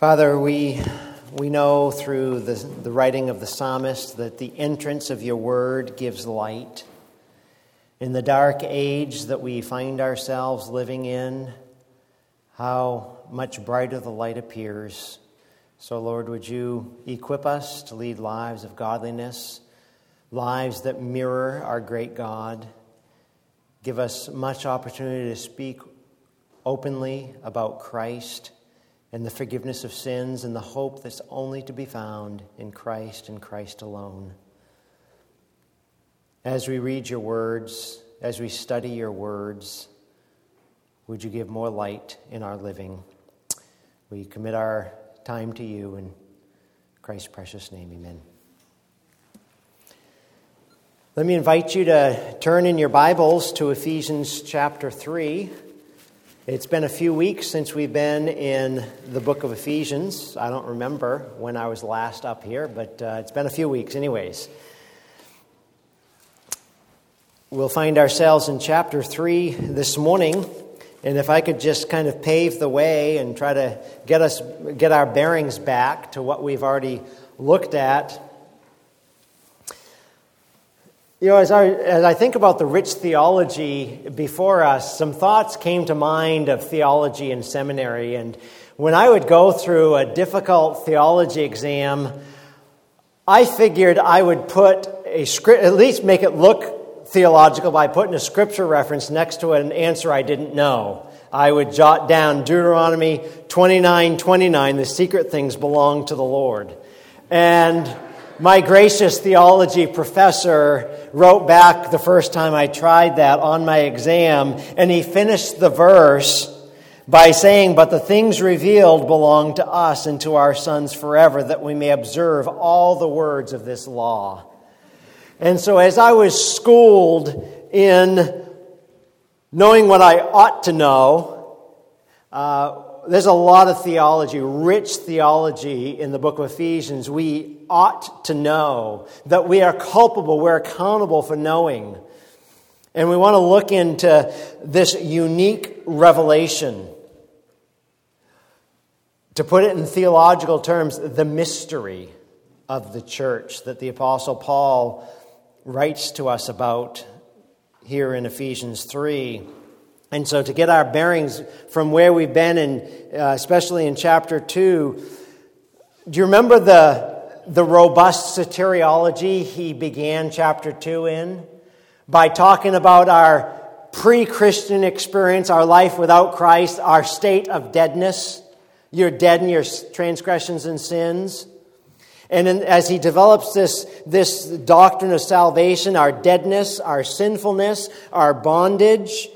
Father, we, we know through the, the writing of the psalmist that the entrance of your word gives light. In the dark age that we find ourselves living in, how much brighter the light appears. So, Lord, would you equip us to lead lives of godliness, lives that mirror our great God? Give us much opportunity to speak openly about Christ and the forgiveness of sins and the hope that's only to be found in Christ and Christ alone. As we read your words, as we study your words, would you give more light in our living? We commit our time to you in Christ's precious name, amen. Let me invite you to turn in your Bibles to Ephesians chapter 3. It's been a few weeks since we've been in the book of Ephesians. I don't remember when I was last up here, but uh, it's been a few weeks, anyways. We'll find ourselves in chapter 3 this morning. And if I could just kind of pave the way and try to get us get our bearings back to what we've already looked at you know, as I, as I think about the rich theology before us, some thoughts came to mind of theology in seminary. And when I would go through a difficult theology exam, I figured I would put a script, at least make it look theological by putting a scripture reference next to an answer I didn't know. I would jot down Deuteronomy 29 29, the secret things belong to the Lord. And my gracious theology professor wrote back the first time I tried that on my exam, and he finished the verse by saying, But the things revealed belong to us and to our sons forever, that we may observe all the words of this law. And so, as I was schooled in knowing what I ought to know, uh, there's a lot of theology, rich theology in the book of Ephesians. We ought to know that we are culpable, we're accountable for knowing. And we want to look into this unique revelation. To put it in theological terms, the mystery of the church that the Apostle Paul writes to us about here in Ephesians 3. And so, to get our bearings from where we've been, and uh, especially in chapter 2, do you remember the, the robust soteriology he began chapter 2 in? By talking about our pre Christian experience, our life without Christ, our state of deadness. You're dead in your transgressions and sins. And in, as he develops this, this doctrine of salvation, our deadness, our sinfulness, our bondage,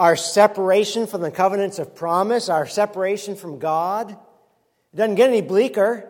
our separation from the covenants of promise, our separation from God. It doesn't get any bleaker.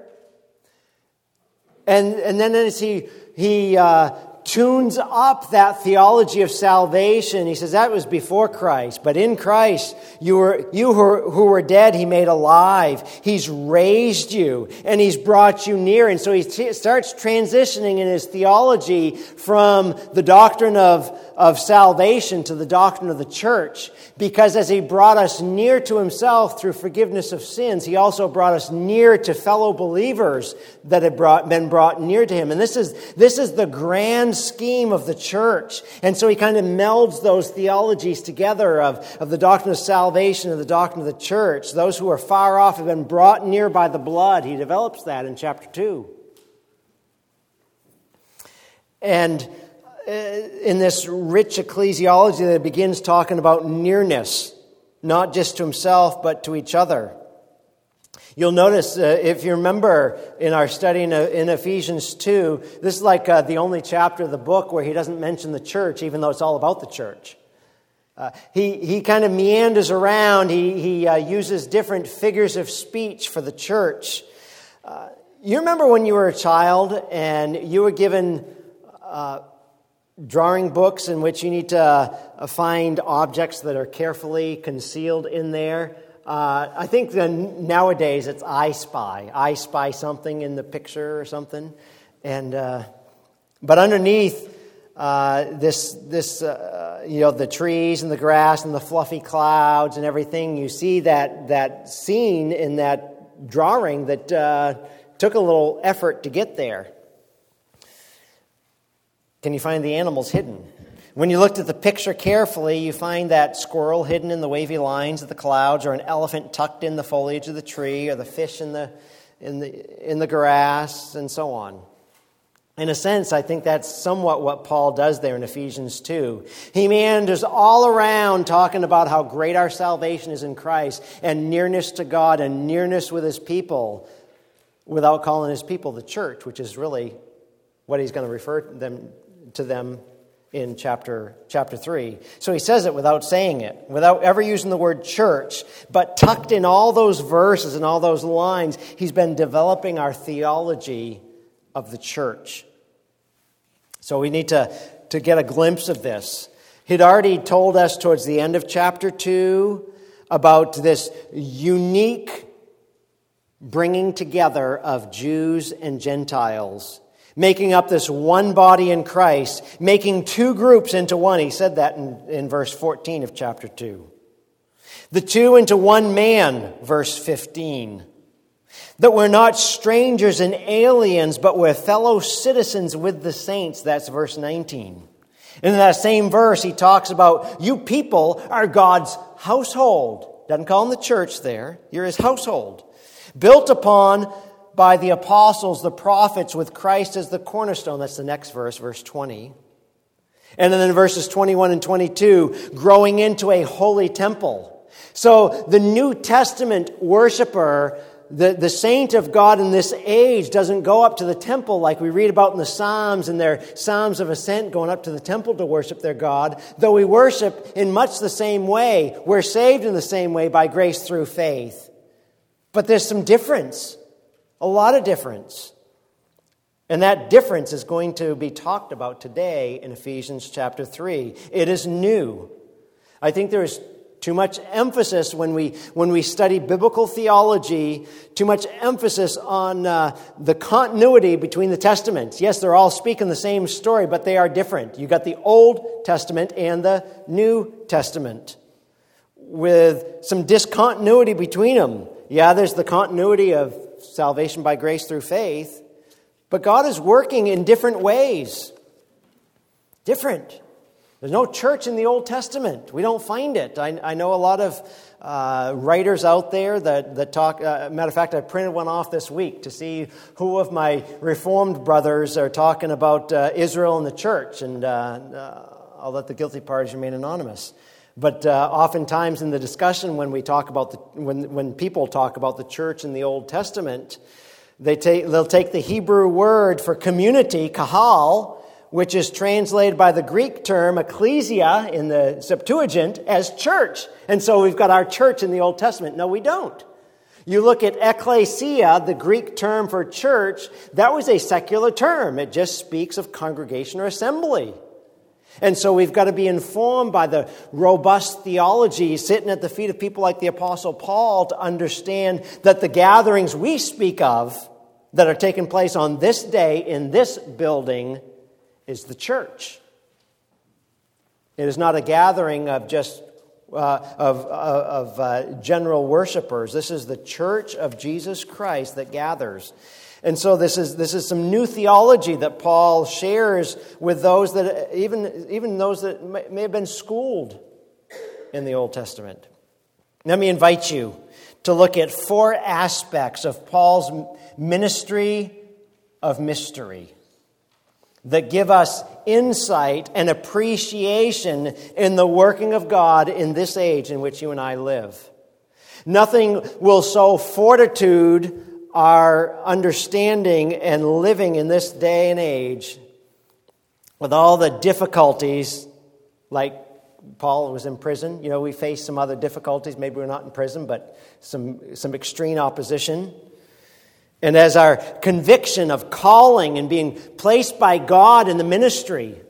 And, and then as he, he uh, tunes up that theology of salvation. He says that was before Christ, but in Christ, you were you who, were dead, he made alive. He's raised you and he's brought you near. And so he t- starts transitioning in his theology from the doctrine of, of salvation to the doctrine of the church. Because as he brought us near to himself through forgiveness of sins, he also brought us near to fellow believers that had brought, been brought near to him. And this is, this is the grand scheme of the church. And so he kind of melds those theologies together of, of the doctrine of salvation and the doctrine of the church. Those who are far off have been brought near by the blood. He develops that in chapter 2. And uh, in this rich ecclesiology that begins talking about nearness, not just to himself, but to each other. You'll notice, uh, if you remember in our study in, uh, in Ephesians 2, this is like uh, the only chapter of the book where he doesn't mention the church, even though it's all about the church. Uh, he he kind of meanders around, he, he uh, uses different figures of speech for the church. Uh, you remember when you were a child and you were given drawing books in which you need to find objects that are carefully concealed in there? Uh, I think nowadays it's I spy. I spy something in the picture or something. And, uh, but underneath uh, this, this uh, you know, the trees and the grass and the fluffy clouds and everything, you see that, that scene in that drawing that uh, took a little effort to get there. Can you find the animals hidden? When you looked at the picture carefully, you find that squirrel hidden in the wavy lines of the clouds, or an elephant tucked in the foliage of the tree, or the fish in the, in the, in the grass, and so on. In a sense, I think that's somewhat what Paul does there in Ephesians 2. He meanders all around talking about how great our salvation is in Christ and nearness to God and nearness with his people without calling his people the church, which is really what he's going to refer them, to them in chapter, chapter 3. So he says it without saying it, without ever using the word church, but tucked in all those verses and all those lines, he's been developing our theology of the church. So we need to, to get a glimpse of this. He'd already told us towards the end of chapter 2 about this unique bringing together of Jews and Gentiles, making up this one body in Christ, making two groups into one. He said that in, in verse 14 of chapter 2. The two into one man, verse 15. That we're not strangers and aliens, but we're fellow citizens with the saints. That's verse 19. And in that same verse, he talks about you people are God's household. Doesn't call him the church there. You're his household. Built upon by the apostles, the prophets, with Christ as the cornerstone. That's the next verse, verse 20. And then in verses 21 and 22, growing into a holy temple. So the New Testament worshiper the, the saint of God in this age doesn't go up to the temple like we read about in the Psalms and their Psalms of Ascent going up to the temple to worship their God, though we worship in much the same way. We're saved in the same way by grace through faith. But there's some difference, a lot of difference. And that difference is going to be talked about today in Ephesians chapter 3. It is new. I think there is too much emphasis when we, when we study biblical theology, too much emphasis on uh, the continuity between the testaments. Yes, they're all speaking the same story, but they are different. You got the Old Testament and the New Testament with some discontinuity between them. Yeah, there's the continuity of salvation by grace through faith, but God is working in different ways. Different. There's no church in the Old Testament. We don't find it. I, I know a lot of uh, writers out there that, that talk. Uh, matter of fact, I printed one off this week to see who of my Reformed brothers are talking about uh, Israel and the church, and uh, uh, I'll let the guilty parties remain anonymous. But uh, oftentimes in the discussion, when we talk about the, when, when people talk about the church in the Old Testament, they take, they'll take the Hebrew word for community, kahal, which is translated by the Greek term ecclesia in the Septuagint as church. And so we've got our church in the Old Testament. No, we don't. You look at ecclesia, the Greek term for church, that was a secular term. It just speaks of congregation or assembly. And so we've got to be informed by the robust theology sitting at the feet of people like the Apostle Paul to understand that the gatherings we speak of that are taking place on this day in this building is the church. It is not a gathering of just uh, of, uh, of uh, general worshipers. This is the church of Jesus Christ that gathers. And so this is, this is some new theology that Paul shares with those that, even, even those that may, have been schooled in the Old Testament. Let me invite you to look at four aspects of Paul's ministry of mystery that give us insight and appreciation in the working of God in this age in which you and I live. Nothing will so fortitude our understanding and living in this day and age with all the difficulties, like Paul was in prison. You know, we face some other difficulties. Maybe we're not in prison, but some, some extreme opposition. And as our conviction of calling and being placed by God in the ministry,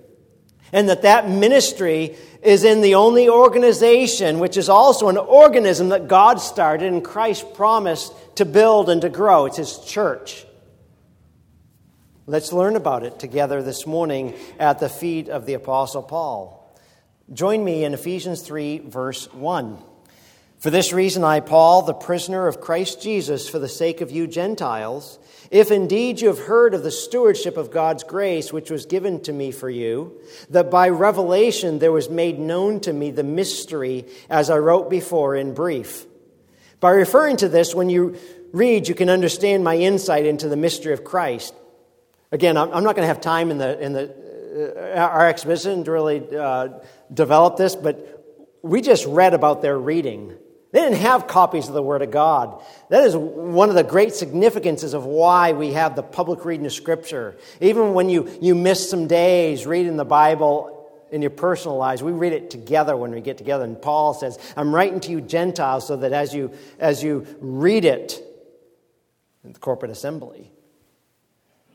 and that that ministry is in the only organization, which is also an organism that God started and Christ promised to build and to grow. It's His church. Let's learn about it together this morning at the feet of the Apostle Paul. Join me in Ephesians 3, verse 1. For this reason, I, Paul, the prisoner of Christ Jesus, for the sake of you Gentiles, if indeed you have heard of the stewardship of God's grace which was given to me for you, that by revelation there was made known to me the mystery, as I wrote before in brief. By referring to this, when you read, you can understand my insight into the mystery of Christ. Again, I'm not going to have time in the, in the, uh, our exposition to really uh, develop this, but we just read about their reading. They didn't have copies of the Word of God. That is one of the great significances of why we have the public reading of Scripture. Even when you, you miss some days reading the Bible in your personal lives, we read it together when we get together. And Paul says, I'm writing to you Gentiles so that as you, as you read it in the corporate assembly,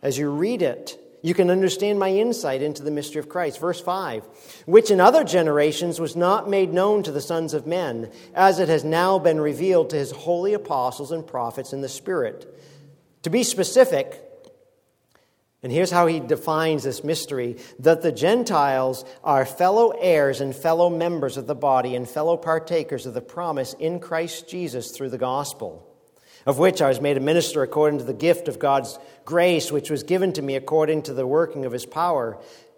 as you read it, you can understand my insight into the mystery of Christ. Verse 5 Which in other generations was not made known to the sons of men, as it has now been revealed to his holy apostles and prophets in the Spirit. To be specific, and here's how he defines this mystery that the Gentiles are fellow heirs and fellow members of the body and fellow partakers of the promise in Christ Jesus through the gospel of which I was made a minister according to the gift of God's grace, which was given to me according to the working of his power.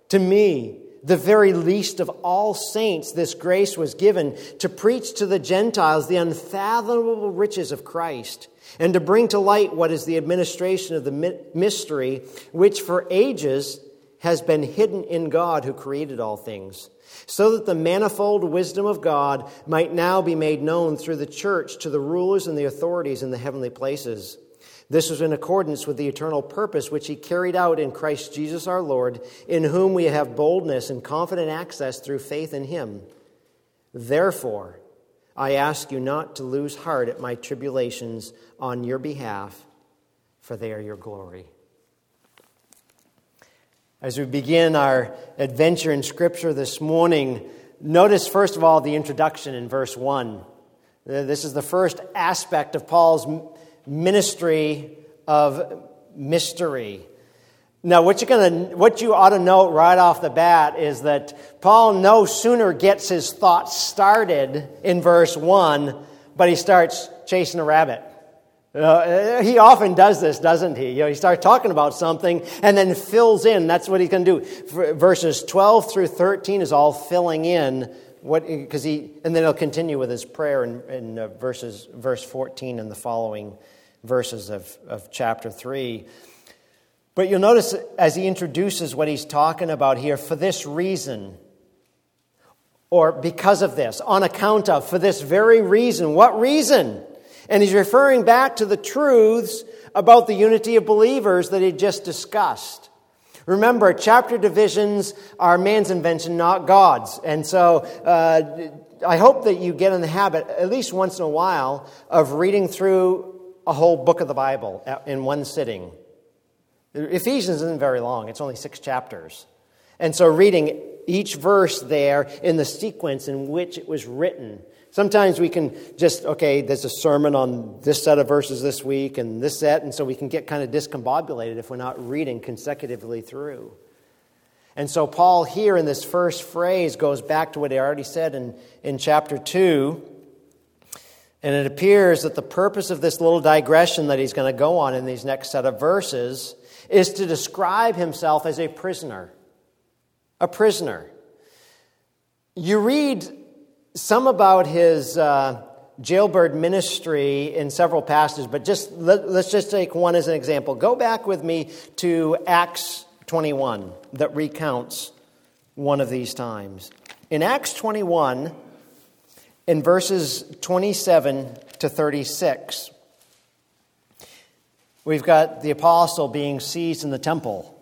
To me, the very least of all saints, this grace was given to preach to the Gentiles the unfathomable riches of Christ and to bring to light what is the administration of the mystery, which for ages has been hidden in God who created all things so that the manifold wisdom of God might now be made known through the church to the rulers and the authorities in the heavenly places. This was in accordance with the eternal purpose which he carried out in Christ Jesus our Lord, in whom we have boldness and confident access through faith in him. Therefore, I ask you not to lose heart at my tribulations on your behalf, for they are your glory. As we begin our adventure in Scripture this morning, notice first of all the introduction in verse 1. Uh, this is the first aspect of Paul's ministry of mystery. Now, what, you're gonna, what you ought to note right off the bat is that Paul no sooner gets his thoughts started in verse 1, but he starts chasing a rabbit. Uh, he often does this, doesn't he? You know, he starts talking about something and then fills in. That's what he's going to do. Verses 12 through 13 is all filling in what because he and then he'll continue with his prayer in, in uh, verses verse 14 and the following verses of, of chapter 3 but you'll notice as he introduces what he's talking about here for this reason or because of this on account of for this very reason what reason and he's referring back to the truths about the unity of believers that he just discussed. Remember, chapter divisions are man's invention, not God's. And so uh, I hope that you get in the habit, at least once in a while, of reading through a whole book of the Bible in one sitting. Ephesians isn't very long, it's only six chapters. And so reading each verse there in the sequence in which it was written Sometimes we can just, okay, there's a sermon on this set of verses this week and this set, and so we can get kind of discombobulated if we're not reading consecutively through. And so, Paul here in this first phrase goes back to what he already said in, in chapter 2. And it appears that the purpose of this little digression that he's going to go on in these next set of verses is to describe himself as a prisoner. A prisoner. You read some about his uh, jailbird ministry in several passages, but just let, us just take one as an example. Go back with me to Acts 21 that recounts one of these times. In Acts 21, in verses 27 to 36, we've got the apostle being seized in the temple.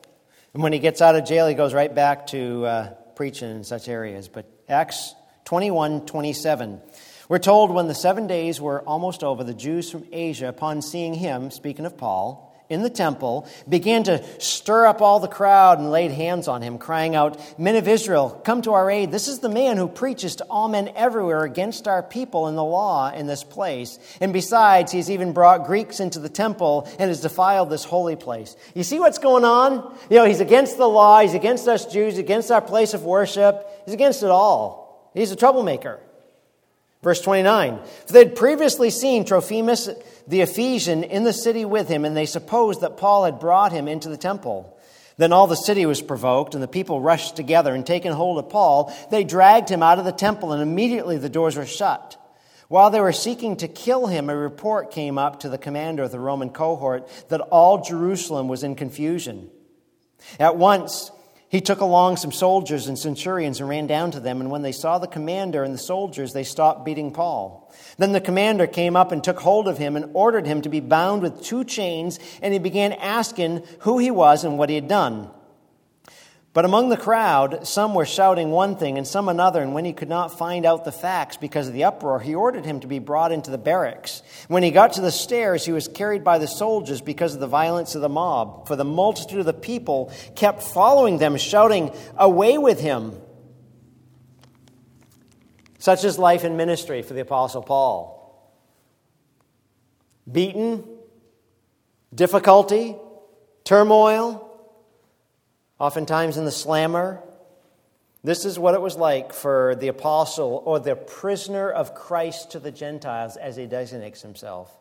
And when he gets out of jail, he goes right back to uh, preaching in such areas. But Acts 21 27. We're told when the seven days were almost over, the Jews from Asia, upon seeing him, speaking of Paul, in the temple, began to stir up all the crowd and laid hands on him, crying out, Men of Israel, come to our aid. This is the man who preaches to all men everywhere against our people and the law in this place. And besides, he's even brought Greeks into the temple and has defiled this holy place. You see what's going on? You know, he's against the law, he's against us Jews, against our place of worship, he's against it all. He's a troublemaker. Verse 29 For they had previously seen Trophimus the Ephesian in the city with him, and they supposed that Paul had brought him into the temple. Then all the city was provoked, and the people rushed together, and taking hold of Paul, they dragged him out of the temple, and immediately the doors were shut. While they were seeking to kill him, a report came up to the commander of the Roman cohort that all Jerusalem was in confusion. At once, he took along some soldiers and centurions and ran down to them, and when they saw the commander and the soldiers, they stopped beating Paul. Then the commander came up and took hold of him and ordered him to be bound with two chains, and he began asking who he was and what he had done. But among the crowd, some were shouting one thing and some another, and when he could not find out the facts because of the uproar, he ordered him to be brought into the barracks. When he got to the stairs, he was carried by the soldiers because of the violence of the mob, for the multitude of the people kept following them, shouting, Away with him! Such is life and ministry for the Apostle Paul. Beaten, difficulty, turmoil, Oftentimes in the slammer, this is what it was like for the apostle or the prisoner of Christ to the Gentiles as he designates himself.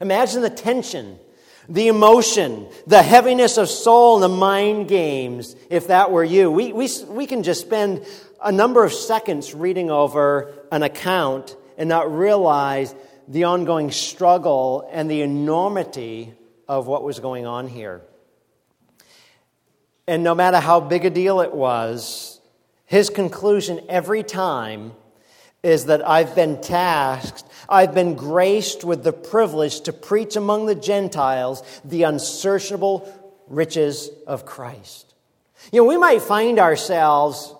Imagine the tension, the emotion, the heaviness of soul, and the mind games if that were you. We, we, we can just spend a number of seconds reading over an account and not realize the ongoing struggle and the enormity of what was going on here. And no matter how big a deal it was, his conclusion every time is that I've been tasked, I've been graced with the privilege to preach among the Gentiles the unsearchable riches of Christ. You know, we might find ourselves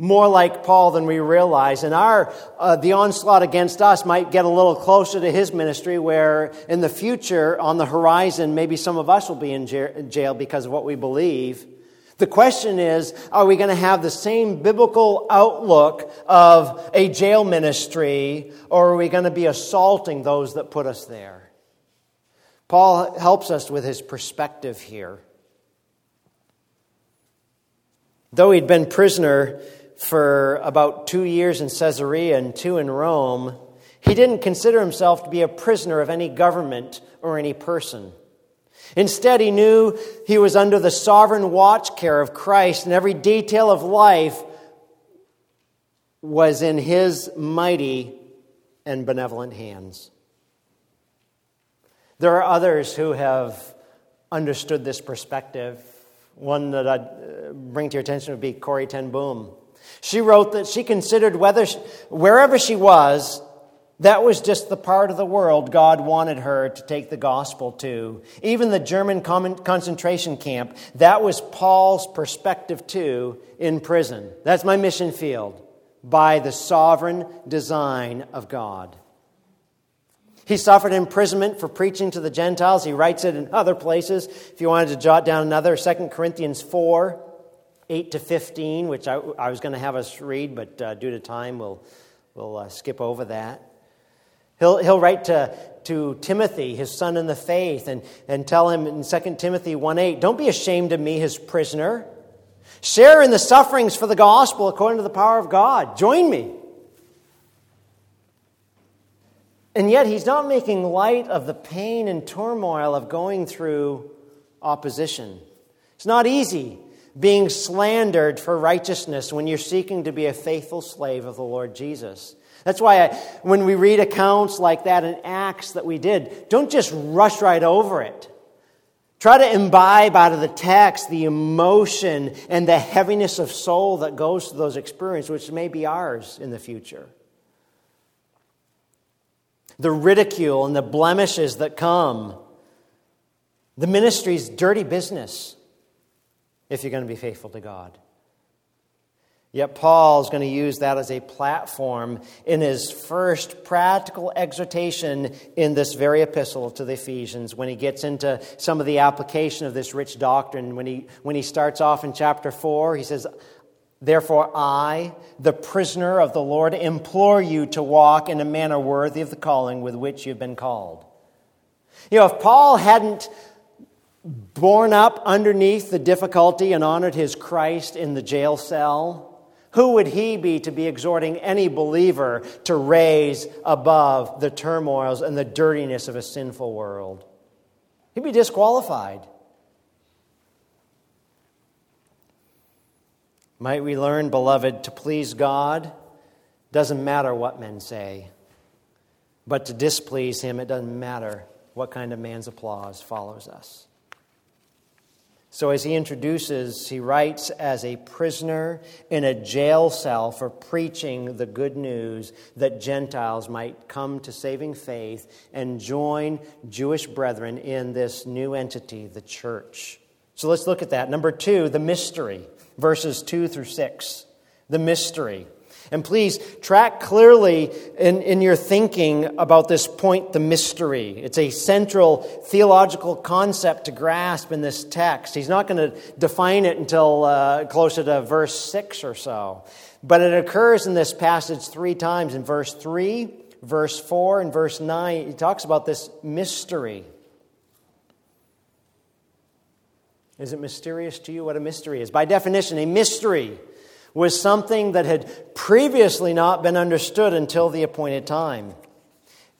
more like Paul than we realize, and our uh, the onslaught against us might get a little closer to his ministry, where in the future, on the horizon, maybe some of us will be in jail because of what we believe. The question is are we going to have the same biblical outlook of a jail ministry, or are we going to be assaulting those that put us there? Paul helps us with his perspective here. Though he'd been prisoner for about two years in Caesarea and two in Rome, he didn't consider himself to be a prisoner of any government or any person. Instead, he knew he was under the sovereign watch care of Christ, and every detail of life was in his mighty and benevolent hands. There are others who have understood this perspective. One that I'd uh, bring to your attention would be Corrie Ten Boom. She wrote that she considered whether, wherever she was, that was just the part of the world God wanted her to take the gospel to. Even the German concentration camp, that was Paul's perspective too in prison. That's my mission field by the sovereign design of God. He suffered imprisonment for preaching to the Gentiles. He writes it in other places. If you wanted to jot down another, 2 Corinthians 4, 8 to 15, which I, I was going to have us read, but uh, due to time, we'll, we'll uh, skip over that. He'll, he'll write to, to Timothy, his son in the faith, and, and tell him in 2 Timothy 1 8, Don't be ashamed of me, his prisoner. Share in the sufferings for the gospel according to the power of God. Join me. And yet, he's not making light of the pain and turmoil of going through opposition. It's not easy being slandered for righteousness when you're seeking to be a faithful slave of the Lord Jesus. That's why I, when we read accounts like that in Acts that we did, don't just rush right over it. Try to imbibe out of the text the emotion and the heaviness of soul that goes to those experiences, which may be ours in the future. The ridicule and the blemishes that come. The ministry's dirty business if you're going to be faithful to God. Yet Paul is going to use that as a platform in his first practical exhortation in this very epistle to the Ephesians when he gets into some of the application of this rich doctrine. When he, when he starts off in chapter 4, he says, Therefore, I, the prisoner of the Lord, implore you to walk in a manner worthy of the calling with which you've been called. You know, if Paul hadn't borne up underneath the difficulty and honored his Christ in the jail cell, Who would he be to be exhorting any believer to raise above the turmoils and the dirtiness of a sinful world? He'd be disqualified. Might we learn, beloved, to please God doesn't matter what men say, but to displease Him, it doesn't matter what kind of man's applause follows us. So, as he introduces, he writes as a prisoner in a jail cell for preaching the good news that Gentiles might come to saving faith and join Jewish brethren in this new entity, the church. So, let's look at that. Number two, the mystery, verses 2 through 6. The mystery. And please track clearly in, in your thinking about this point, the mystery. It's a central theological concept to grasp in this text. He's not going to define it until uh, closer to verse 6 or so. But it occurs in this passage three times in verse 3, verse 4, and verse 9. He talks about this mystery. Is it mysterious to you what a mystery is? By definition, a mystery was something that had previously not been understood until the appointed time.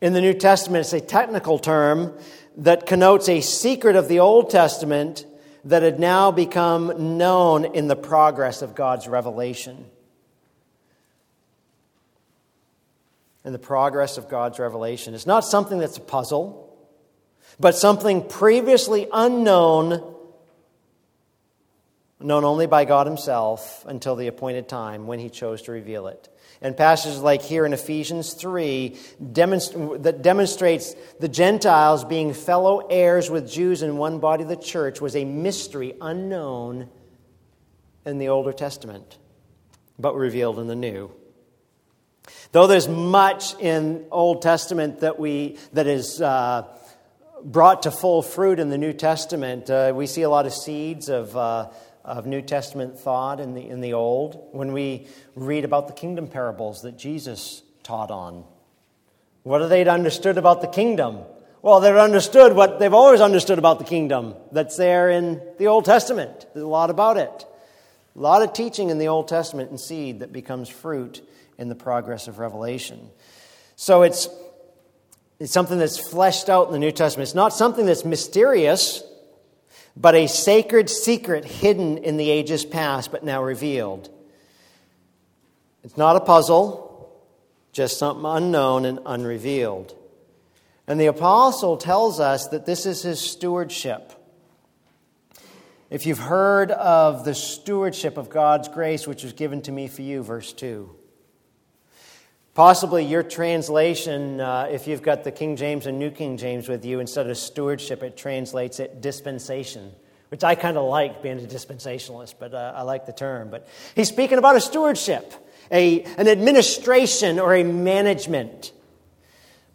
In the New Testament, it's a technical term that connotes a secret of the Old Testament that had now become known in the progress of God's revelation. In the progress of God's revelation. It's not something that's a puzzle, but something previously unknown known only by God Himself until the appointed time when He chose to reveal it. And passages like here in Ephesians 3 demonst- that demonstrates the Gentiles being fellow heirs with Jews in one body of the church was a mystery unknown in the Older Testament, but revealed in the New. Though there's much in Old Testament that we that is uh, brought to full fruit in the New Testament, uh, we see a lot of seeds of. Uh, of New Testament thought in the, in the Old, when we read about the kingdom parables that Jesus taught on. What have they understood about the kingdom? Well, they've understood what they've always understood about the kingdom that's there in the Old Testament. There's a lot about it. A lot of teaching in the Old Testament and seed that becomes fruit in the progress of Revelation. So it's, it's something that's fleshed out in the New Testament. It's not something that's mysterious but a sacred secret hidden in the ages past, but now revealed. It's not a puzzle, just something unknown and unrevealed. And the apostle tells us that this is his stewardship. If you've heard of the stewardship of God's grace, which was given to me for you, verse 2. Possibly your translation, uh, if you've got the King James and New King James with you, instead of stewardship, it translates it dispensation, which I kind of like being a dispensationalist, but uh, I like the term. But he's speaking about a stewardship, a, an administration or a management.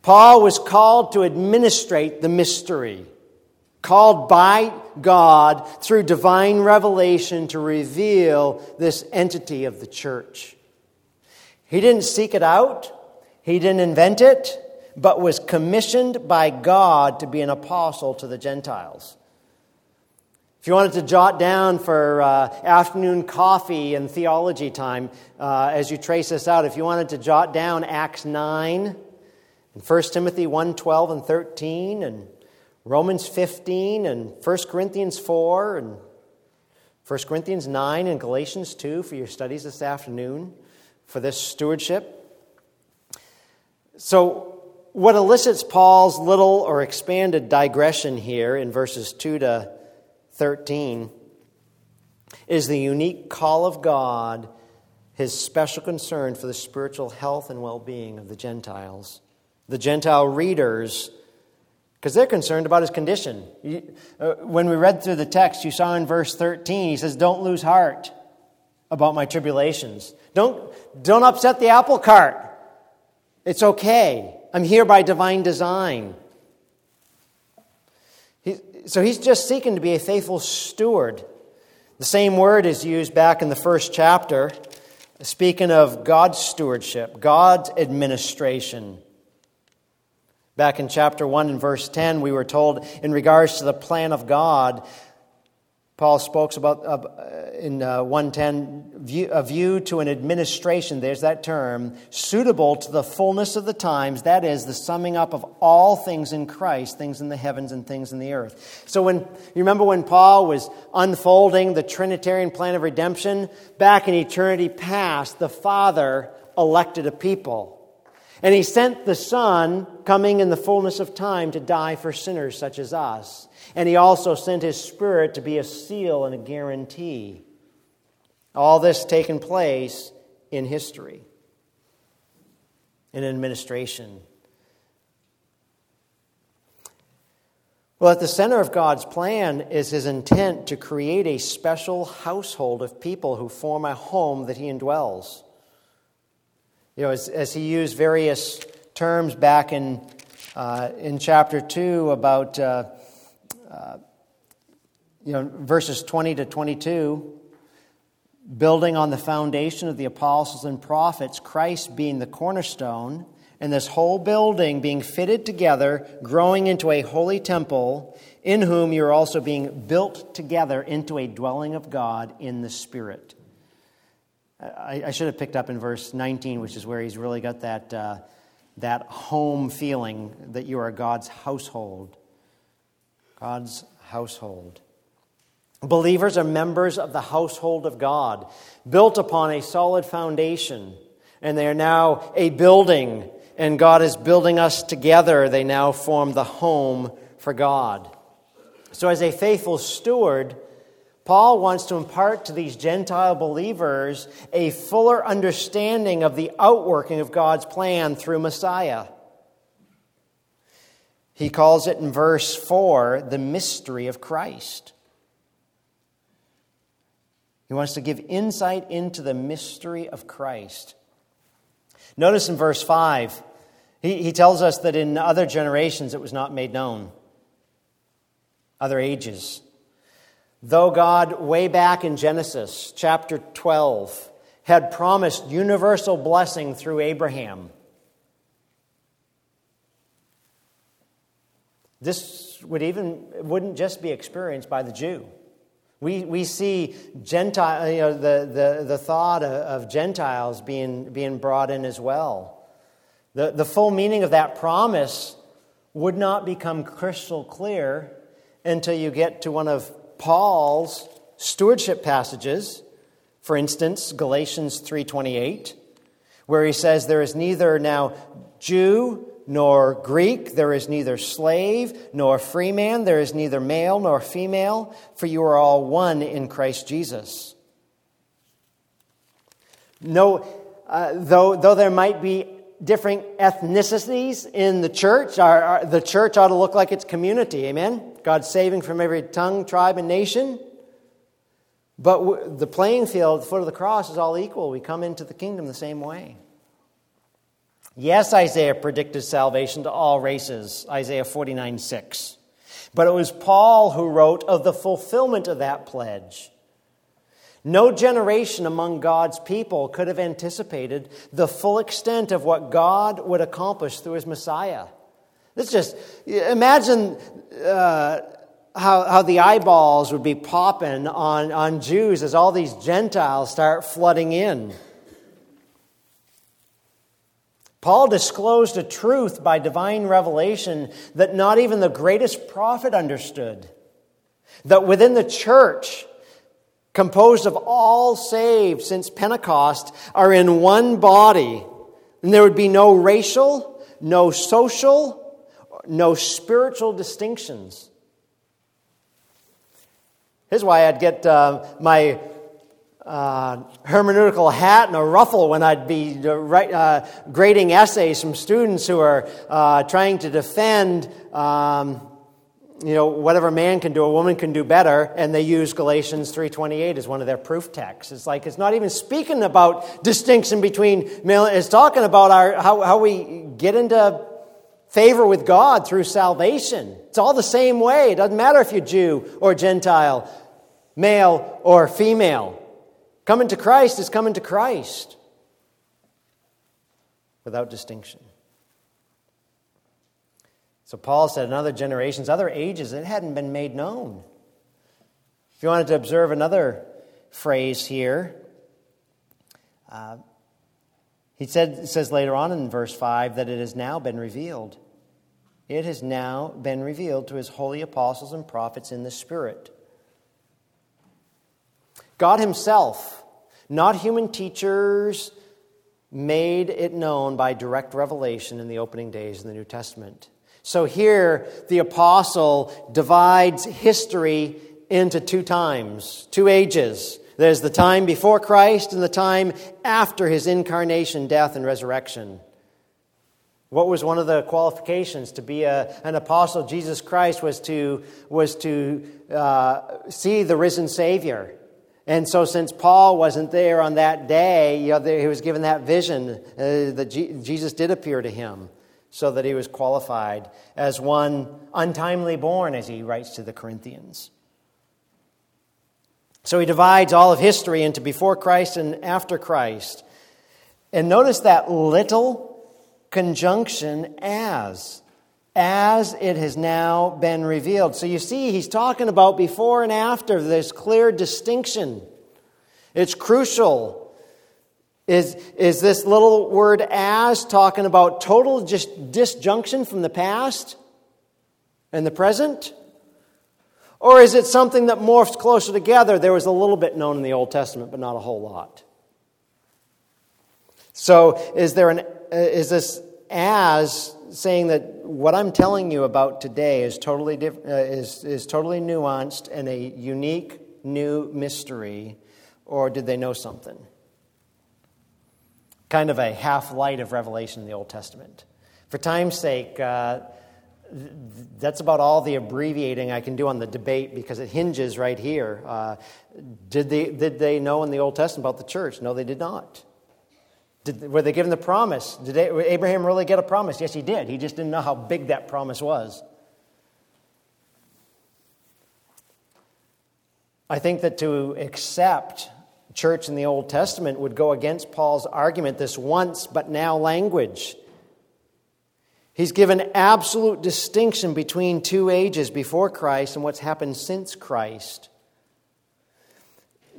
Paul was called to administrate the mystery, called by God through divine revelation to reveal this entity of the church. He didn't seek it out, he didn't invent it, but was commissioned by God to be an apostle to the Gentiles. If you wanted to jot down for uh, afternoon coffee and theology time, uh, as you trace this out, if you wanted to jot down Acts 9, and 1 Timothy 1 12 and 13, and Romans 15, and 1 Corinthians 4, and 1 Corinthians 9, and Galatians 2 for your studies this afternoon, for this stewardship. So, what elicits Paul's little or expanded digression here in verses 2 to 13 is the unique call of God, his special concern for the spiritual health and well being of the Gentiles. The Gentile readers, because they're concerned about his condition. Uh, when we read through the text, you saw in verse 13, he says, Don't lose heart about my tribulations. Don't, don't upset the apple cart. It's okay. I'm here by divine design. So he's just seeking to be a faithful steward. The same word is used back in the first chapter, speaking of God's stewardship, God's administration. Back in chapter 1 and verse 10, we were told in regards to the plan of God Paul spoke about uh, in uh, 110 view, a view to an administration, there's that term, suitable to the fullness of the times, that is, the summing up of all things in Christ, things in the heavens and things in the earth. So, when you remember when Paul was unfolding the Trinitarian plan of redemption, back in eternity past, the Father elected a people. And he sent the Son, coming in the fullness of time, to die for sinners such as us. And he also sent his Spirit to be a seal and a guarantee. All this taken place in history, in administration. Well, at the center of God's plan is his intent to create a special household of people who form a home that he indwells. You know, as, as he used various terms back in, uh, in chapter 2 about. Uh, uh, you know, verses 20 to 22, building on the foundation of the apostles and prophets, Christ being the cornerstone, and this whole building being fitted together, growing into a holy temple, in whom you're also being built together into a dwelling of God in the Spirit. I, I should have picked up in verse 19, which is where he's really got that, uh, that home feeling that you are God's household. God's household. Believers are members of the household of God, built upon a solid foundation, and they are now a building, and God is building us together. They now form the home for God. So, as a faithful steward, Paul wants to impart to these Gentile believers a fuller understanding of the outworking of God's plan through Messiah. He calls it in verse 4 the mystery of Christ. He wants to give insight into the mystery of Christ. Notice in verse 5, he, he tells us that in other generations it was not made known, other ages. Though God, way back in Genesis chapter 12, had promised universal blessing through Abraham This would even wouldn't just be experienced by the Jew. We, we see Gentile, you know, the, the, the thought of, of Gentiles being, being brought in as well. The, the full meaning of that promise would not become crystal clear until you get to one of Paul's stewardship passages. For instance, Galatians 3:28, where he says there is neither now Jew nor Greek, there is neither slave nor free man, there is neither male nor female, for you are all one in Christ Jesus. No, uh, though, though there might be different ethnicities in the church, our, our, the church ought to look like its community, amen? God's saving from every tongue, tribe, and nation. But the playing field, the foot of the cross, is all equal. We come into the kingdom the same way. Yes, Isaiah predicted salvation to all races, Isaiah 49 6. But it was Paul who wrote of the fulfillment of that pledge. No generation among God's people could have anticipated the full extent of what God would accomplish through his Messiah. Let's just imagine uh, how, how the eyeballs would be popping on, on Jews as all these Gentiles start flooding in. Paul disclosed a truth by divine revelation that not even the greatest prophet understood. That within the church, composed of all saved since Pentecost, are in one body, and there would be no racial, no social, no spiritual distinctions. Here's why I'd get uh, my uh, hermeneutical hat and a ruffle when I'd be uh, uh, grading essays from students who are uh, trying to defend, um, you know, whatever man can do, a woman can do better, and they use Galatians 3.28 as one of their proof texts. It's like it's not even speaking about distinction between male, it's talking about our, how, how we get into favor with God through salvation. It's all the same way. It doesn't matter if you're Jew or Gentile, male or female. Coming to Christ is coming to Christ without distinction. So Paul said in other generations, other ages, it hadn't been made known. If you wanted to observe another phrase here, uh, he said, says later on in verse 5 that it has now been revealed. It has now been revealed to his holy apostles and prophets in the Spirit. God Himself, not human teachers, made it known by direct revelation in the opening days in the New Testament. So here, the apostle divides history into two times, two ages. There's the time before Christ and the time after his incarnation, death, and resurrection. What was one of the qualifications to be a, an apostle? Jesus Christ was to, was to uh, see the risen Savior. And so, since Paul wasn't there on that day, you know, he was given that vision uh, that G- Jesus did appear to him so that he was qualified as one untimely born, as he writes to the Corinthians. So he divides all of history into before Christ and after Christ. And notice that little conjunction as. As it has now been revealed. So you see, he's talking about before and after. There's clear distinction. It's crucial. Is, is this little word as talking about total just disjunction from the past and the present? Or is it something that morphs closer together? There was a little bit known in the Old Testament, but not a whole lot. So, is there an is this as saying that what I'm telling you about today is totally diff- uh, is is totally nuanced and a unique new mystery, or did they know something? Kind of a half light of revelation in the Old Testament. For time's sake. Uh, that's about all the abbreviating I can do on the debate because it hinges right here. Uh, did, they, did they know in the Old Testament about the church? No, they did not. Did, were they given the promise? Did Abraham really get a promise? Yes, he did. He just didn't know how big that promise was. I think that to accept church in the Old Testament would go against Paul's argument, this once but now language. He's given absolute distinction between two ages before Christ and what's happened since Christ.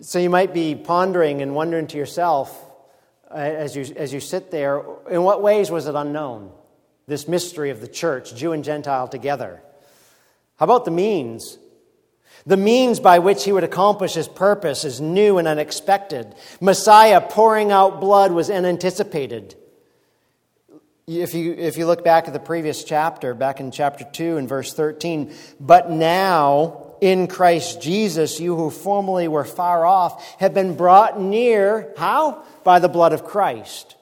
So you might be pondering and wondering to yourself as you, as you sit there, in what ways was it unknown? This mystery of the church, Jew and Gentile together. How about the means? The means by which he would accomplish his purpose is new and unexpected. Messiah pouring out blood was unanticipated. If you, if you look back at the previous chapter, back in chapter 2 and verse 13, but now in Christ Jesus, you who formerly were far off have been brought near. How? By the blood of Christ.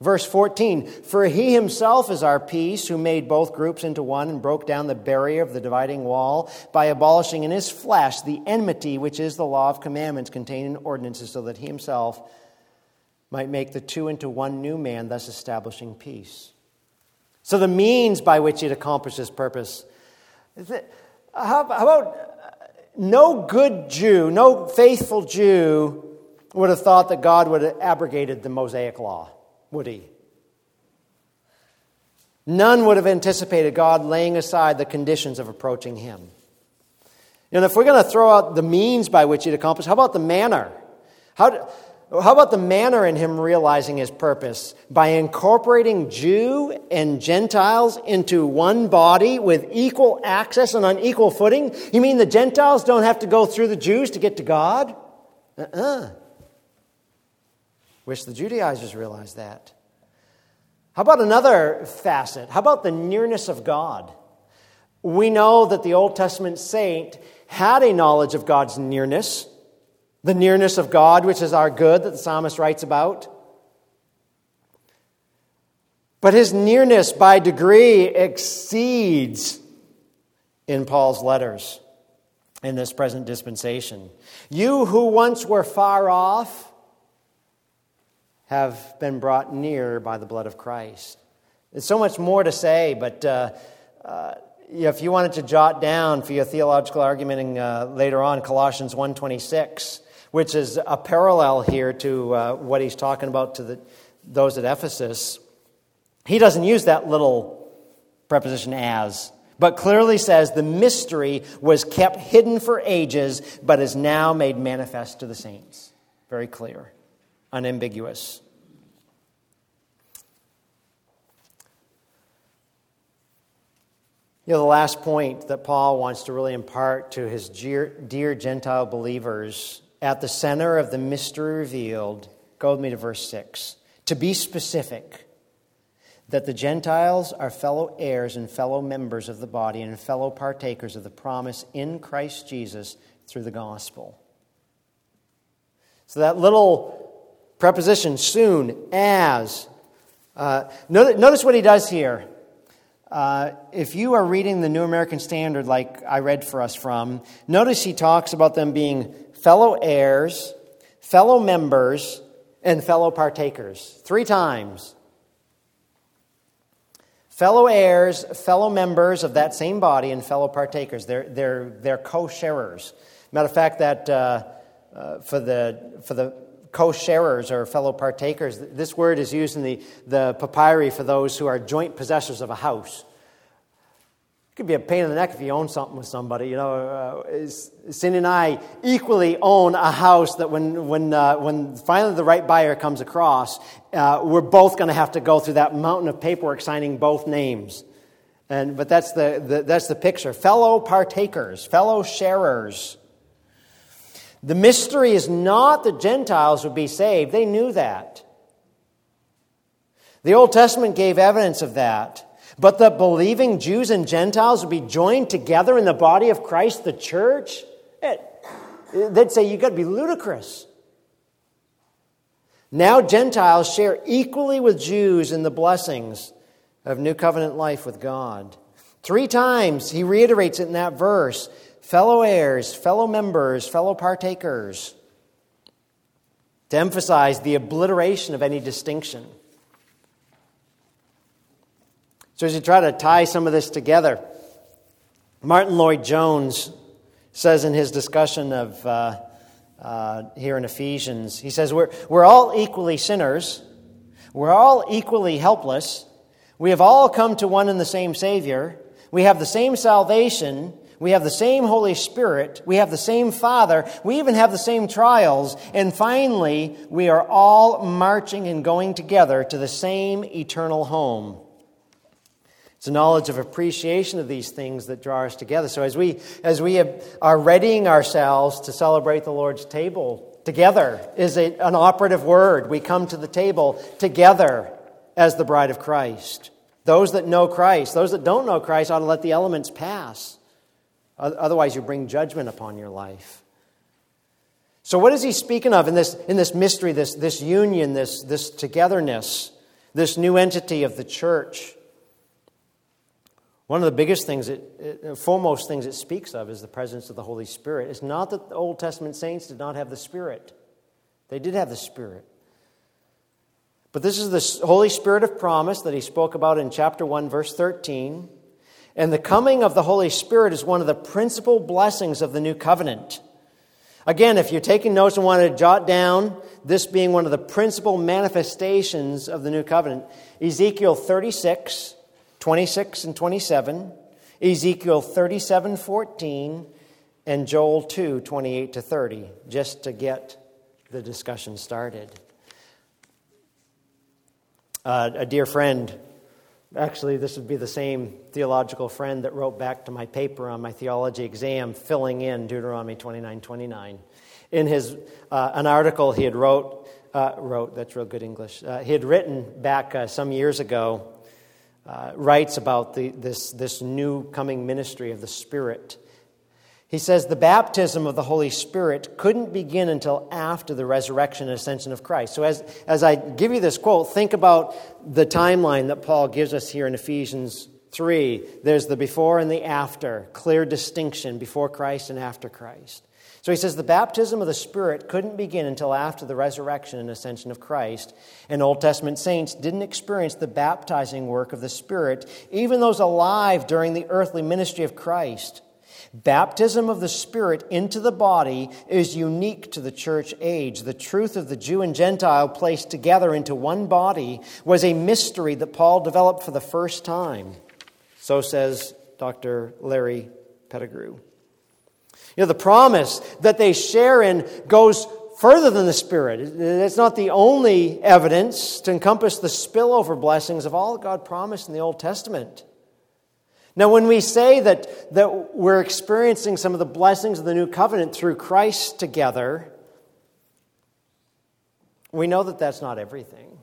Verse 14, for he himself is our peace, who made both groups into one and broke down the barrier of the dividing wall by abolishing in his flesh the enmity which is the law of commandments contained in ordinances, so that he himself might make the two into one new man, thus establishing peace. So, the means by which he'd accomplish his purpose. How, about no good Jew, no faithful Jew would have thought that God would have abrogated the Mosaic law, would he? None would have anticipated God laying aside the conditions of approaching him. And if we're going to throw out the means by which he'd accomplish, how about the manner? How, how about the manner in him realizing his purpose? By incorporating Jew and Gentiles into one body with equal access and on equal footing? You mean the Gentiles don't have to go through the Jews to get to God? Uh uh-uh. uh Wish the Judaizers realized that. How about another facet? How about the nearness of God? We know that the Old Testament saint had a knowledge of God's nearness the nearness of God, which is our good that the psalmist writes about. But his nearness by degree exceeds in Paul's letters in this present dispensation. You who once were far off have been brought near by the blood of Christ. There's so much more to say, but uh, uh, if you wanted to jot down for your theological argument uh, later on, Colossians 1.26, which is a parallel here to uh, what he's talking about to the, those at Ephesus. He doesn't use that little preposition as, but clearly says the mystery was kept hidden for ages, but is now made manifest to the saints. Very clear, unambiguous. You know, the last point that Paul wants to really impart to his dear, dear Gentile believers at the center of the mystery revealed, go with me to verse 6. To be specific, that the Gentiles are fellow heirs and fellow members of the body and fellow partakers of the promise in Christ Jesus through the gospel. So that little preposition, soon, as. Uh, notice, what he does here. Uh, if you are reading the New American Standard, like I read for us from, notice he talks about them being fellow heirs, fellow members, and fellow partakers. Three times. Fellow heirs, fellow members of that same body, and fellow partakers. They're, they're, they're co sharers. Matter of fact, that uh, uh, for the, for the co sharers or fellow partakers. This word is used in the, the papyri for those who are joint possessors of a house. It could be a pain in the neck if you own something with somebody. You know, uh, Cindy and I equally own a house that when, when, uh, when finally the right buyer comes across, uh, we're both going to have to go through that mountain of paperwork signing both names. And, but that's the, the, that's the picture. Fellow partakers, fellow sharers. The mystery is not that Gentiles would be saved, they knew that. The Old Testament gave evidence of that. But that believing Jews and Gentiles would be joined together in the body of Christ, the church, it, they'd say you've got to be ludicrous. Now, Gentiles share equally with Jews in the blessings of new covenant life with God. Three times he reiterates it in that verse fellow heirs, fellow members, fellow partakers, to emphasize the obliteration of any distinction. So, as you try to tie some of this together, Martyn Lloyd-Jones says in his discussion of uh, uh, here in Ephesians, he says, we're, we're all equally sinners, we're all equally helpless, we have all come to one and the same Savior, we have the same salvation, we have the same Holy Spirit. We have the same Father. We even have the same trials. And finally, we are all marching and going together to the same eternal home. It's a knowledge of appreciation of these things that draw us together. So as we, as we are readying ourselves to celebrate the Lord's table, together is a, an operative word. We come to the table together as the bride of Christ. Those that know Christ, those that don't know Christ ought to let the elements pass. Otherwise, you bring judgment upon your life. So, what is he speaking of in this, in this mystery, this, this union, this, this togetherness, this new entity of the church? One of the biggest things, it, foremost things it speaks of is the presence of the Holy Spirit. It's not that the Old Testament saints did not have the Spirit, they did have the Spirit. But this is the Holy Spirit of promise that he spoke about in chapter 1, verse 13. And the coming of the Holy Spirit is one of the principal blessings of the new covenant. Again, if you're taking notes and want to jot down this being one of the principal manifestations of the new covenant, Ezekiel 36, 26 and 27, Ezekiel 37, 14, and Joel 2, 28 to 30, just to get the discussion started. Uh, a dear friend Actually, this would be the same theological friend that wrote back to my paper on my theology exam, filling in Deuteronomy 29 29. In his, uh, an article he had wrote, uh, wrote, that's real good English, uh, he had written back uh, some years ago, uh, writes about the, this, this new coming ministry of the Spirit he says the baptism of the Holy Spirit couldn't begin until after the resurrection and ascension of Christ. So, as, as I give you this quote, think about the timeline that Paul gives us here in Ephesians 3. There's the before and the after, clear distinction before Christ and after Christ. So he says the baptism of the Spirit couldn't begin until after the resurrection and ascension of Christ. And Old Testament saints didn't experience the baptizing work of the Spirit, even those alive during the earthly ministry of Christ. Baptism of the Spirit into the body is unique to the church age. The truth of the Jew and Gentile placed together into one body was a mystery that Paul developed for the first time. So says Dr. Larry Pettegrew. You know, the promise that they share in goes further than the Spirit. It's not the only evidence to encompass the spillover blessings of all that God promised in the Old Testament. Now, when we say that, that we're experiencing some of the blessings of the new covenant through Christ together, we know that that's not everything.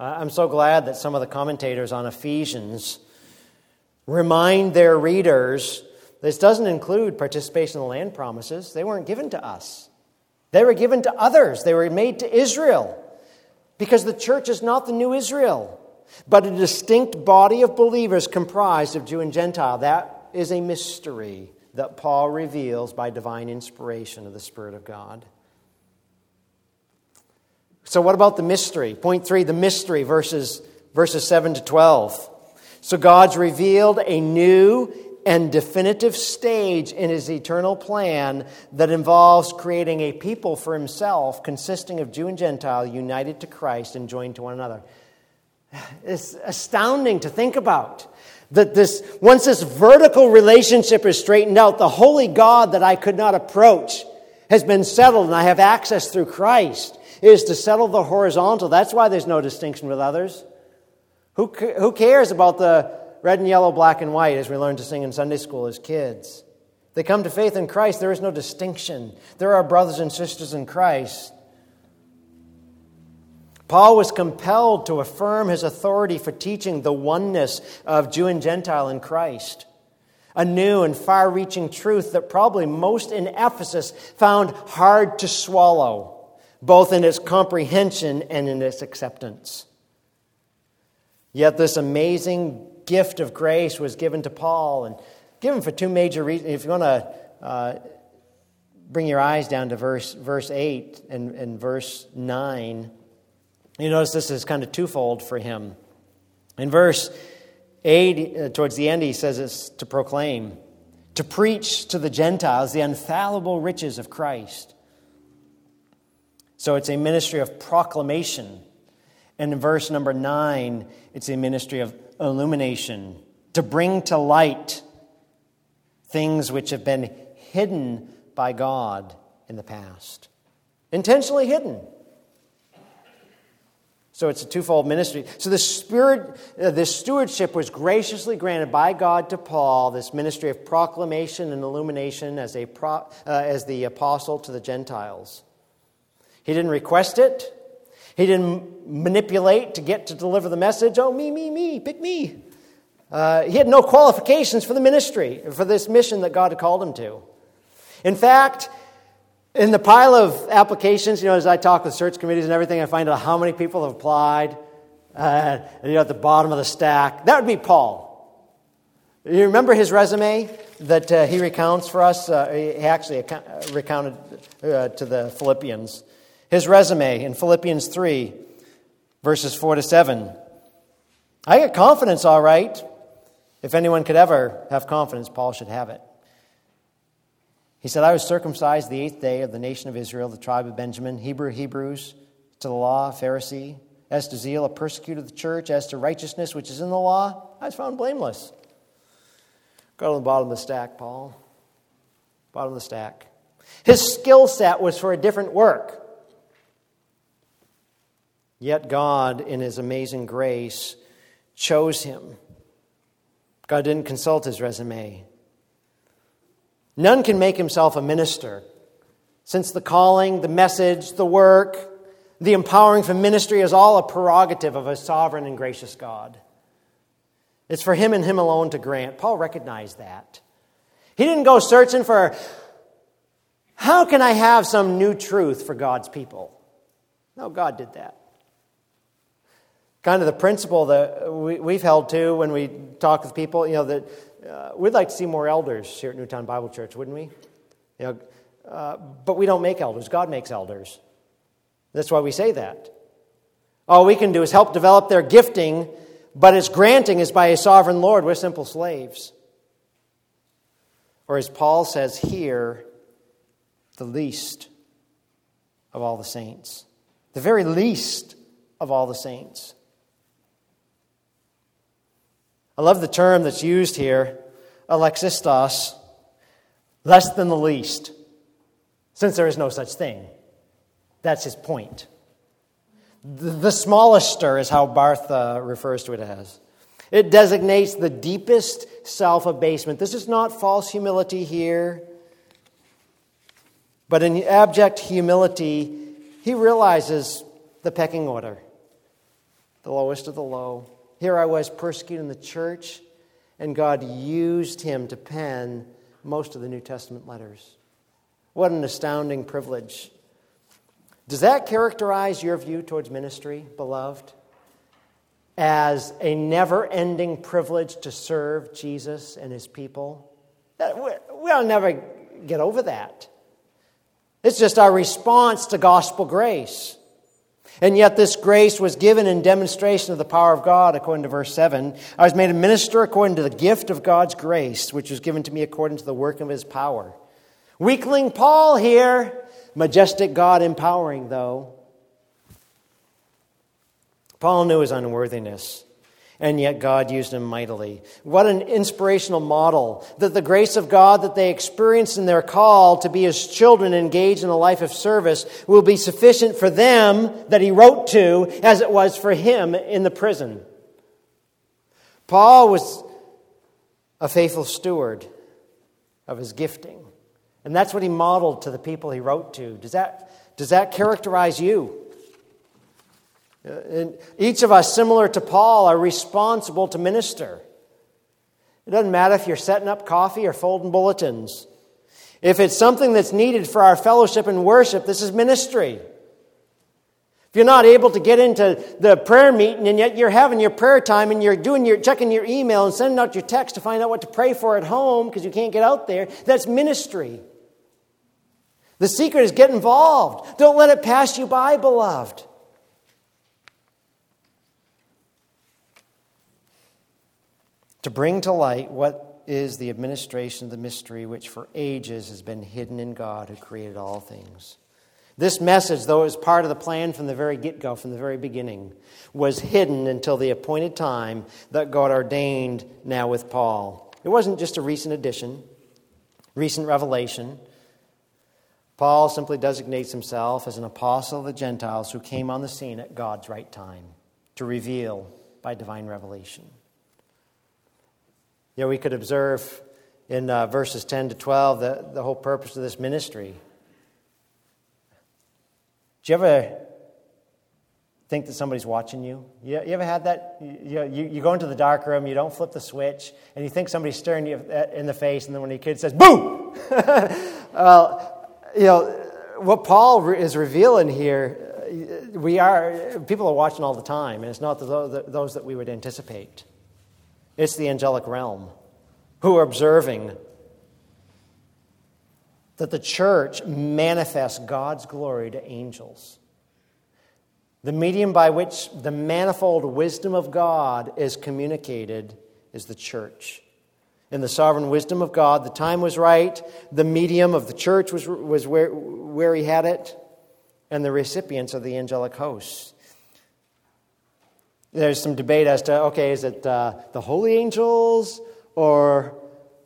I'm so glad that some of the commentators on Ephesians remind their readers this doesn't include participation in the land promises. They weren't given to us, they were given to others, they were made to Israel. Because the church is not the new Israel, but a distinct body of believers comprised of Jew and Gentile. That is a mystery that Paul reveals by divine inspiration of the Spirit of God. So, what about the mystery? Point three the mystery, verses, verses 7 to 12. So, God's revealed a new and definitive stage in his eternal plan that involves creating a people for himself consisting of Jew and Gentile united to Christ and joined to one another. It's astounding to think about. That this, once this vertical relationship is straightened out, the holy God that I could not approach has been settled and I have access through Christ. It is to settle the horizontal. That's why there's no distinction with others. Who, who cares about the red and yellow, black and white, as we learned to sing in Sunday school as kids. They come to faith in Christ, there is no distinction. There are brothers and sisters in Christ. Paul was compelled to affirm his authority for teaching the oneness of Jew and Gentile in Christ. A new and far reaching truth that probably most in Ephesus found hard to swallow, both in its comprehension and in its acceptance. Yet, this amazing gift of grace was given to Paul and given for two major reasons. If you want to uh, bring your eyes down to verse, verse 8 and, and verse 9, you notice this is kind of twofold for him. In verse 8, uh, towards the end, he says it's to proclaim, to preach to the Gentiles the infallible riches of Christ. So it's a ministry of proclamation. And in verse number 9, it's a ministry of illumination, to bring to light things which have been hidden by God in the past. Intentionally hidden. So it's a twofold ministry. So the spirit, uh, this stewardship was graciously granted by God to Paul, this ministry of proclamation and illumination as, a pro, uh, as the apostle to the Gentiles. He didn't request it. He didn't manipulate to get to deliver the message. Oh, me, me, me, pick me. Uh, he had no qualifications for the ministry, for this mission that God had called him to. In fact, in the pile of applications, you know, as I talk with search committees and everything, I find out how many people have applied. Uh, you know, at the bottom of the stack, that would be Paul. You remember his resume that uh, he recounts for us? Uh, he actually recounted uh, to the Philippians. His resume in Philippians 3, verses 4 to 7. I get confidence, all right. If anyone could ever have confidence, Paul should have it. He said, I was circumcised the eighth day of the nation of Israel, the tribe of Benjamin, Hebrew, Hebrews, to the law, Pharisee. As to zeal, a persecutor of the church. As to righteousness, which is in the law, I was found blameless. Go to the bottom of the stack, Paul. Bottom of the stack. His skill set was for a different work. Yet God, in His amazing grace, chose him. God didn't consult his resume. None can make himself a minister, since the calling, the message, the work, the empowering for ministry is all a prerogative of a sovereign and gracious God. It's for him and him alone to grant. Paul recognized that. He didn't go searching for how can I have some new truth for God's people? No, God did that kind of the principle that we, have held to when we talk with people, you know, that uh, we'd like to see more elders here at Newtown Bible Church, wouldn't we? You know, uh, but we don't make elders. God makes elders. That's why we say that. All we can do is help develop their gifting, but its granting is by a sovereign Lord. We're simple slaves. Or as Paul says here, the least of all the saints. The very least of all the saints. I love the term that's used here alexistos, less than the least, since there is no such thing. That's his point. The, the smallester is how Barth uh, refers to it as. It designates the deepest self abasement. This is not false humility here, but in abject humility, he realizes the pecking order, the lowest of the low. Here I was persecuting the church, and God used him to pen most of the New Testament letters. What an astounding privilege. Does that characterize your view towards ministry, beloved? As a never ending privilege to serve Jesus and his people? We'll never get over that. It's just our response to gospel grace. And yet, this grace was given in demonstration of the power of God, according to verse 7. I was made a minister according to the gift of God's grace, which was given to me according to the work of his power. Weakling Paul here, majestic God empowering, though. Paul knew his unworthiness and yet God used him mightily. What an inspirational model that the grace of God that they experienced in their call to be his children engaged in a life of service will be sufficient for them that he wrote to as it was for him in the prison. Paul was a faithful steward of his gifting. And that's what he modeled to the people he wrote to. Does that, does that characterize you? Uh, and each of us, similar to Paul, are responsible to minister. It doesn't matter if you're setting up coffee or folding bulletins. If it's something that's needed for our fellowship and worship, this is ministry. If you're not able to get into the prayer meeting and yet you're having your prayer time and you're doing your checking your email and sending out your text to find out what to pray for at home because you can't get out there, that's ministry. The secret is get involved. Don't let it pass you by, beloved. To bring to light what is the administration of the mystery which for ages has been hidden in God who created all things. This message, though it was part of the plan from the very get go, from the very beginning, was hidden until the appointed time that God ordained now with Paul. It wasn't just a recent addition, recent revelation. Paul simply designates himself as an apostle of the Gentiles who came on the scene at God's right time to reveal by divine revelation. You know, we could observe in uh, verses 10 to 12 the, the whole purpose of this ministry. Do you ever think that somebody's watching you? You, you ever had that? You, you, you, go into the dark room, you don't flip the switch, and you think somebody's staring you in the face, and then when the kid says, boo! well, you know, what Paul is revealing here, we are, people are watching all the time, and it's not those that we would anticipate. It's the angelic realm who are observing that the church manifests God's glory to angels. The medium by which the manifold wisdom of God is communicated is the church. In the sovereign wisdom of God, the time was right, the medium of the church was, was where, where he had it, and the recipients of the angelic hosts there's some debate as to okay, is it uh, the holy angels or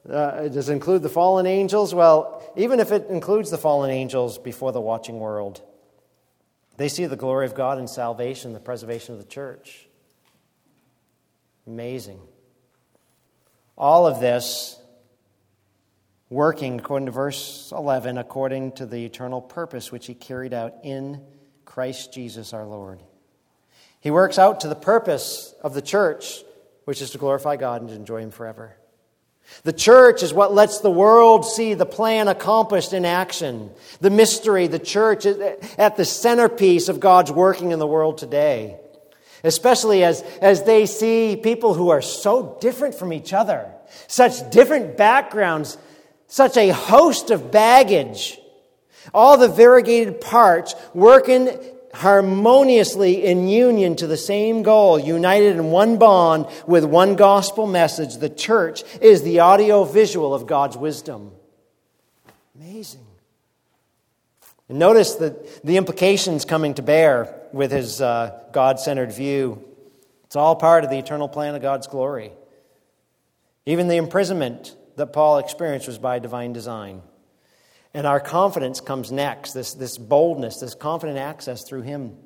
uh, does it include the fallen angels? Well, even if it includes the fallen angels before the watching world, they see the glory of God in salvation, the preservation of the church. Amazing. All of this working, according to verse 11, according to the eternal purpose which he carried out in Christ Jesus our Lord. He works out to the purpose of the church, which is to glorify God and enjoy Him forever. The church is what lets the world see the plan accomplished in action. The mystery, the church is at the centerpiece of God's working in the world today. Especially as, as they see people who are so different from each other, such different backgrounds, such a host of baggage, all the variegated parts working harmoniously in union to the same goal, united in one bond with one gospel message. The church is the audio visual of God's wisdom. Amazing. And notice that the implications coming to bear with his uh, God centered view. It's all part of the eternal plan of God's glory. Even the imprisonment that Paul experienced was by divine design. And our confidence comes next this, this boldness, this confident access through him.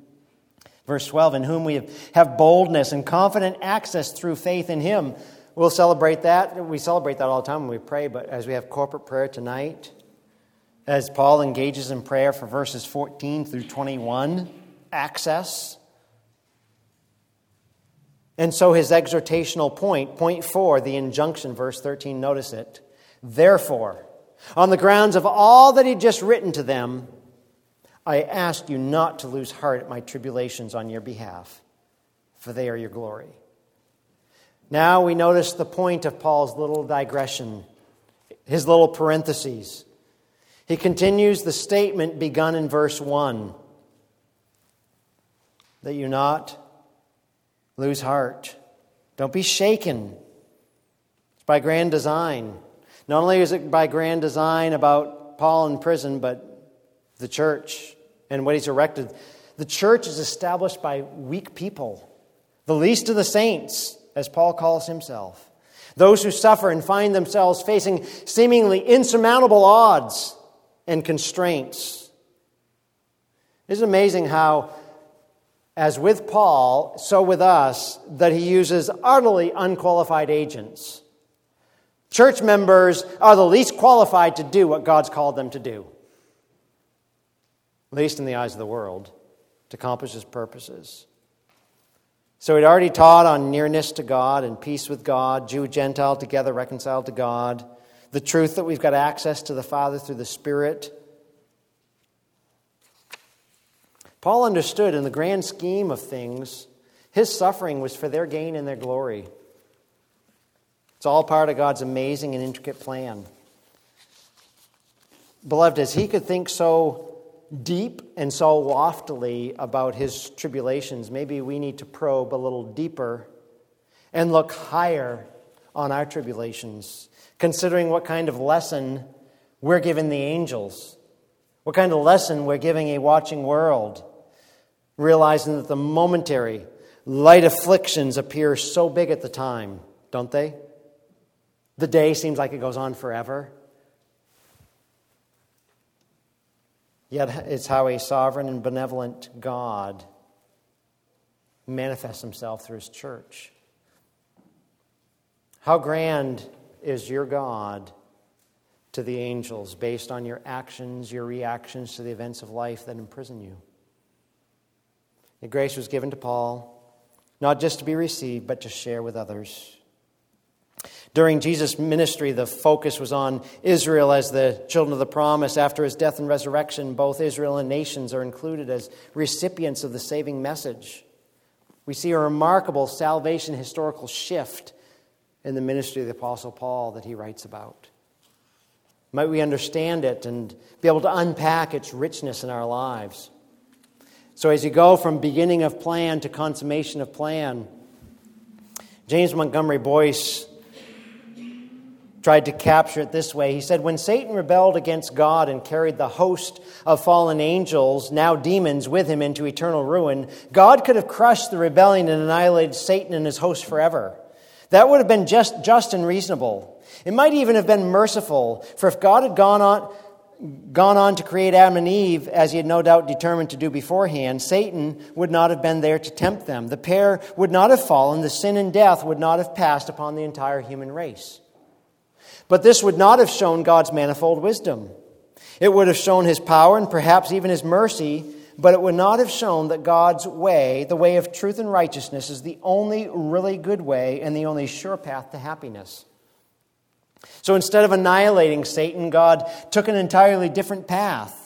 Verse 12, in whom we have boldness and confident access through faith in him. We'll celebrate that. We celebrate that all the time when we pray, but as we have corporate prayer tonight, as Paul engages in prayer for verses 14 through 21, access. And so his exhortational point, point four, the injunction, verse 13, notice it. Therefore, on the grounds of all that he'd just written to them, I ask you not to lose heart at my tribulations on your behalf, for they are your glory. Now we notice the point of Paul's little digression, his little parentheses. He continues the statement begun in verse 1 that you not lose heart. Don't be shaken. It's by grand design. Not only is it by grand design about Paul in prison, but the church and what he's erected. The church is established by weak people, the least of the saints, as Paul calls himself. Those who suffer and find themselves facing seemingly insurmountable odds and constraints. Isn't amazing how, as with Paul, so with us, that he uses utterly unqualified agents? Church members are the least qualified to do what God's called them to do, at least in the eyes of the world, to accomplish his purposes. So he'd already taught on nearness to God and peace with God, Jew, Gentile together reconciled to God the truth that we've got access to the Father through the Spirit. Paul understood in the grand scheme of things, his suffering was for their gain and their glory. It's all part of God's amazing and intricate plan. Beloved, as he could think so deep and so loftily about his tribulations, maybe we need to probe a little deeper and look higher on our tribulations considering what kind of lesson we're giving the angels, what kind of lesson we're giving a watching world, realizing that the momentary, light afflictions appear so big at the time, don't they? The day seems like it goes on forever. Yet it's how a sovereign and benevolent God manifests himself through his church. How grand is your God to the angels based on your actions, your reactions to the events of life that imprison you. The grace was given to Paul, not just to be received, but to share with others. During Jesus' ministry, the focus was on Israel as the children of the promise. After his death and resurrection, both Israel and nations are included as recipients of the saving message. We see a remarkable salvation historical shift in the ministry of the Apostle Paul that he writes about. Might we understand it and be able to unpack its richness in our lives? So, as you go from beginning of plan to consummation of plan, James Montgomery Boice tried to capture it this way. He said, When Satan rebelled against God and carried the host of fallen angels, now demons, with him into eternal ruin, God could have crushed the rebellion and annihilated Satan and his host forever. That would have been just, just and reasonable. It might even have been merciful, for if God had gone on, gone on to create Adam and Eve, as he had no doubt determined to do beforehand, Satan would not have been there to tempt them. The pair would not have fallen, the sin and death would not have passed upon the entire human race. But this would not have shown God's manifold wisdom. It would have shown his power and perhaps even his mercy but it would not have shown that God's way, the way of truth and righteousness, is the only really good way and the only sure path to happiness. So instead of annihilating Satan, God took an entirely different path.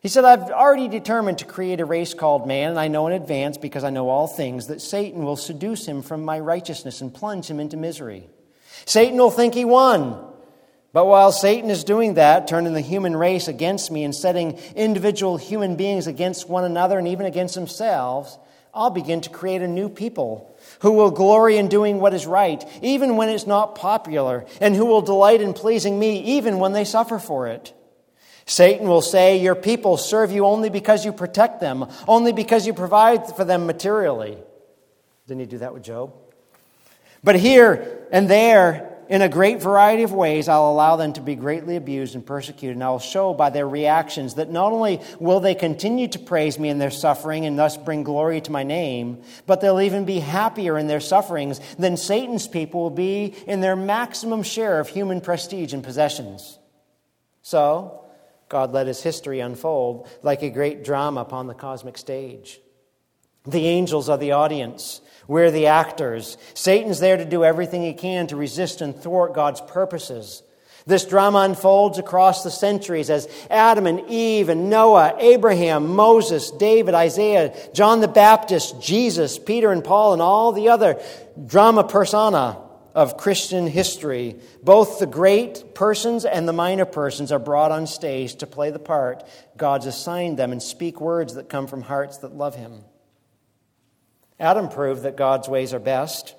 He said, I've already determined to create a race called man, and I know in advance, because I know all things, that Satan will seduce him from my righteousness and plunge him into misery. Satan will think he won. But while Satan is doing that, turning the human race against me and setting individual human beings against one another and even against themselves, I'll begin to create a new people who will glory in doing what is right, even when it's not popular, and who will delight in pleasing me, even when they suffer for it. Satan will say, Your people serve you only because you protect them, only because you provide for them materially. Didn't he do that with Job? But here and there, in a great variety of ways, I'll allow them to be greatly abused and persecuted, and I will show by their reactions that not only will they continue to praise me in their suffering and thus bring glory to my name, but they'll even be happier in their sufferings than Satan's people will be in their maximum share of human prestige and possessions. So, God let his history unfold like a great drama upon the cosmic stage. The angels are the audience. We're the actors. Satan's there to do everything he can to resist and thwart God's purposes. This drama unfolds across the centuries as Adam and Eve and Noah, Abraham, Moses, David, Isaiah, John the Baptist, Jesus, Peter and Paul, and all the other drama persona of Christian history. Both the great persons and the minor persons are brought on stage to play the part God's assigned them and speak words that come from hearts that love Him. Adam proved that God's ways are best,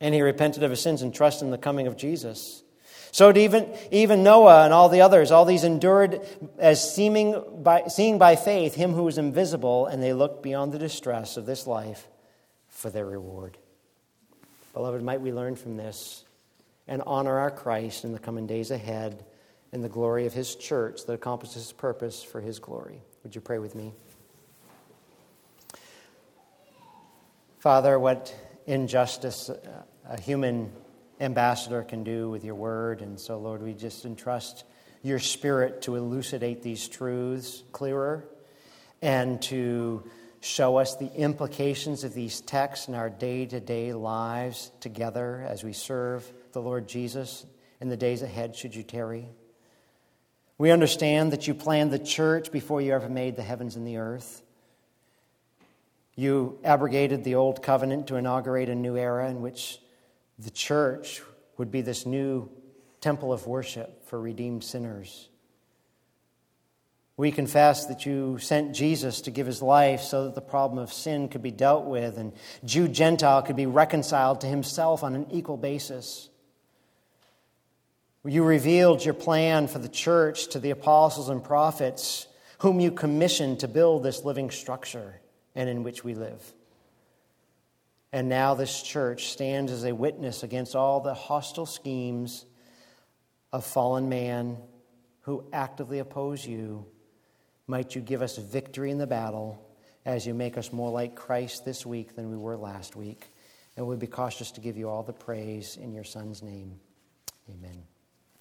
and he repented of his sins and trusted in the coming of Jesus. So even, even Noah and all the others, all these endured as seeming by, seeing by faith him who was invisible, and they looked beyond the distress of this life for their reward. Beloved, might we learn from this and honor our Christ in the coming days ahead in the glory of his church that accomplishes his purpose for his glory. Would you pray with me? Father, what injustice a human ambassador can do with your word. And so, Lord, we just entrust your spirit to elucidate these truths clearer and to show us the implications of these texts in our day to day lives together as we serve the Lord Jesus in the days ahead, should you tarry. We understand that you planned the church before you ever made the heavens and the earth. You abrogated the old covenant to inaugurate a new era in which the church would be this new temple of worship for redeemed sinners. We confess that you sent Jesus to give his life so that the problem of sin could be dealt with and Jew Gentile could be reconciled to himself on an equal basis. You revealed your plan for the church to the apostles and prophets, whom you commissioned to build this living structure and in which we live. And now this church stands as a witness against all the hostile schemes of fallen man who actively oppose you. Might you give us victory in the battle as you make us more like Christ this week than we were last week. And we'll be cautious to give you all the praise in your Son's name. Amen.